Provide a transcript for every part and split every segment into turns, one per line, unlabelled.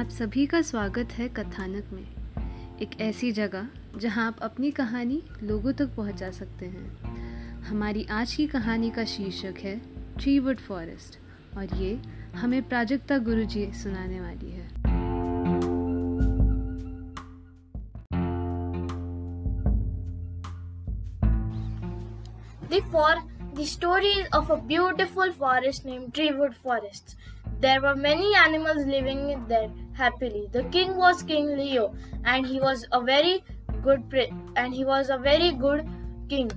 आप सभी का स्वागत है कथानक में। एक ऐसी जगह जहाँ आप अपनी कहानी लोगों तक पहुँचा सकते हैं। हमारी आज की कहानी का शीर्षक है ट्रीवुड फॉरेस्ट और ये हमें प्राजक्ता गुरुजी सुनाने वाली है।
The, story of a beautiful forest named Treewood Forest. There were many animals living there. Happily. The king was King Leo, and he was a very good pri- and he was a very good king.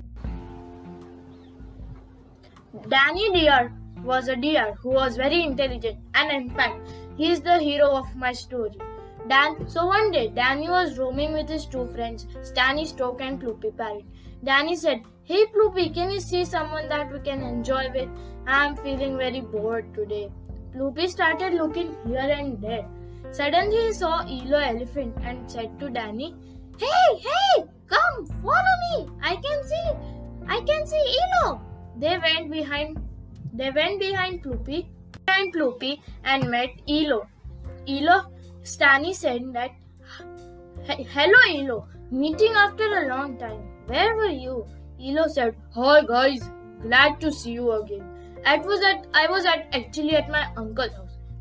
Danny Deer was a deer who was very intelligent, and in fact, he is the hero of my story. Dan. So one day, Danny was roaming with his two friends, Stanny Stork and Ploopy Parrot. Danny said, Hey Ploopy, can you see someone that we can enjoy with? I am feeling very bored today. Ploopy started looking here and there. Suddenly he saw Elo Elephant and said to Danny, Hey, hey, come, follow me. I can see, I can see Elo. They went behind, they went behind Ploopy, behind Ploopy and met Elo. Elo, Stanny said that, Hello Elo, meeting after a long time. Where were you? Elo said, Hi guys, glad to see you again. I was at I was at actually at my uncle's.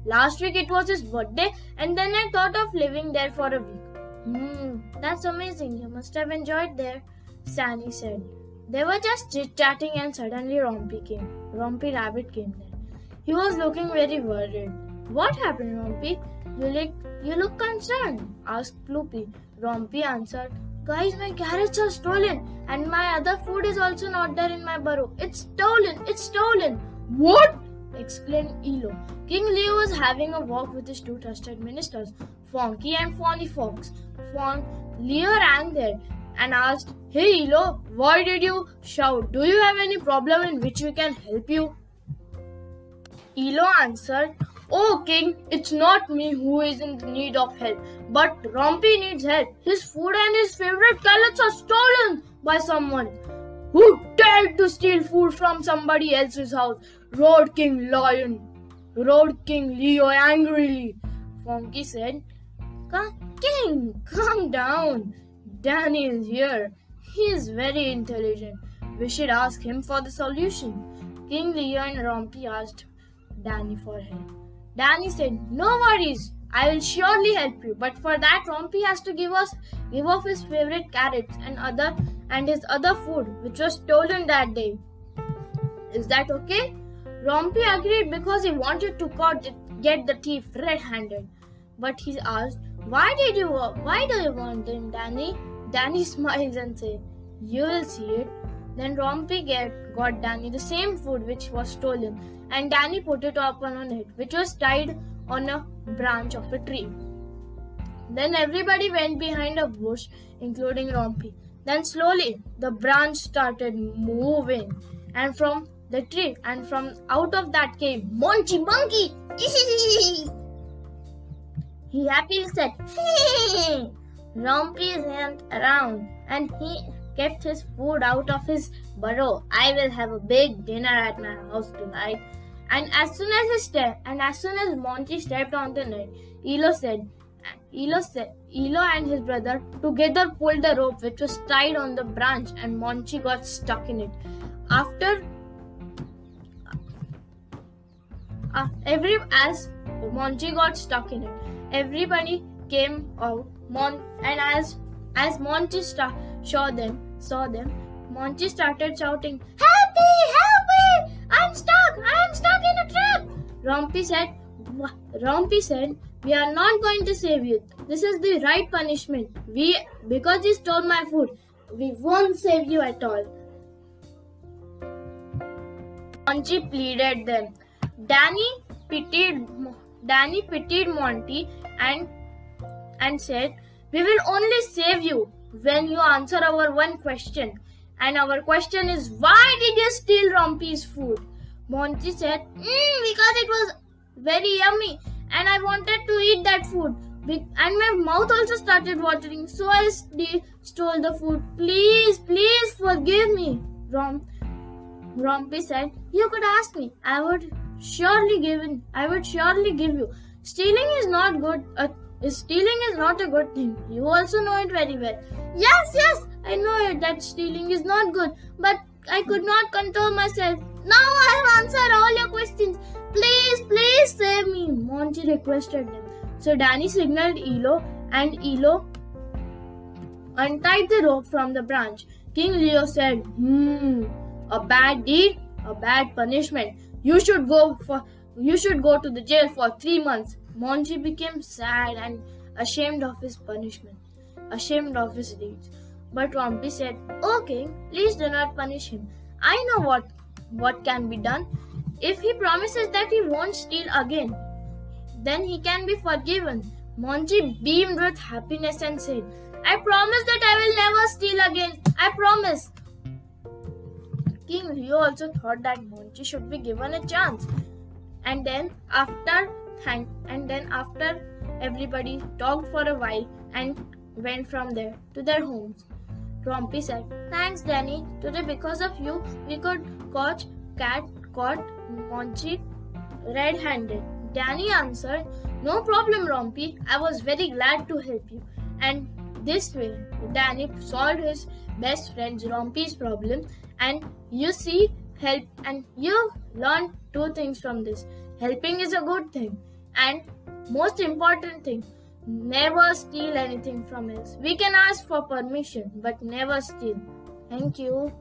Last week it was his birthday and then I thought of living there for a week. Hmm, that's amazing. You must have enjoyed there, Stanny said. They were just chit chatting and suddenly Rompy came. Rompy Rabbit came there. He was looking very worried. What happened, Rompy? You look you look concerned, asked Ploopy. Rompy answered, Guys, my carrots are stolen, and my other food is also not there in my burrow. It's stolen! It's stolen! What? Exclaimed Elo. King Leo was having a walk with his two trusted ministers, Fonky and Fawny Fox. Fon- Leo ran there and asked, Hey Elo, why did you shout? Do you have any problem in which we can help you? Elo answered, Oh king, it's not me who is in need of help, but Rompy needs help. His food and his favorite carrots are stolen by someone. Who dared to steal food from somebody else's house? Roared King Lion. Roared King Leo angrily. Fonky said, King, calm down. Danny is here. He is very intelligent. We should ask him for the solution. King Leo and Rompy asked Danny for help. Danny said, No worries, I will surely help you. But for that, Rompy has to give us give off his favorite carrots and other and his other food, which was stolen that day. Is that okay? Rompy agreed because he wanted to caught it, get the thief red-handed. But he asked, Why did you why do you want him, Danny? Danny smiles and says, You will see it. Then Rompy get, got Danny the same food which was stolen, and Danny put it up on net which was tied on a branch of a tree. Then everybody went behind a bush, including Rompy. Then slowly the branch started moving, and from the tree and from out of that came Monty Monkey. he happily said, "Hey!" Rompy went around, and he kept his food out of his burrow. I will have a big dinner at my house tonight. And as soon as he stepped, and as soon as Monty stepped on the net, Elo said, Elo said, Elo and his brother together pulled the rope which was tied on the branch, and Monty got stuck in it. After uh, every as Monty got stuck in it, everybody came out. Mon and as as Monty sta- saw them, saw them, Monty started shouting, "Help me! Help me! I'm stuck! I'm stuck in a trap!" Rompy said, "Wha- "Rompy said, we are not going to save you. This is the right punishment. We because you stole my food, we won't save you at all." Monty pleaded them. Danny pitied Danny pitied Monty and and said, "We will only save you when you answer our one question. And our question is, why did you steal Rompy's food?" Monty said, "Mm, "Because it was very yummy, and I wanted to eat that food." And my mouth also started watering, so I st- stole the food. Please, please forgive me. Rom- Rompy said, You could ask me. I would surely given. I would surely give you. Stealing is not good. Uh, stealing is not a good thing. You also know it very well. Yes, yes, I know it that stealing is not good, but I could not control myself. Now I have answered all your questions. Please, please save me, Monty requested him. So Danny signaled Elo, and Elo untied the rope from the branch. King Leo said, Hmm, a bad deed, a bad punishment. You should go for you should go to the jail for three months. Monty became sad and ashamed of his punishment, ashamed of his deeds. But Rompy said, Okay, please do not punish him. I know what what can be done. If he promises that he won't steal again, then he can be forgiven. Monty beamed with happiness and said, I promise that I will never steal again. I promise. King also thought that Monty should be given a chance. And then after thank and then after everybody talked for a while and went from there to their homes. Rompy said, Thanks, Danny. Today, because of you, we could catch cat caught Monty red-handed. Danny answered, No problem, Rompy. I was very glad to help you. And this way, Danny solved his best friend's Rompy's problem. And you see, help and you learn two things from this. Helping is a good thing. And most important thing, never steal anything from us. We can ask for permission, but never steal. Thank you.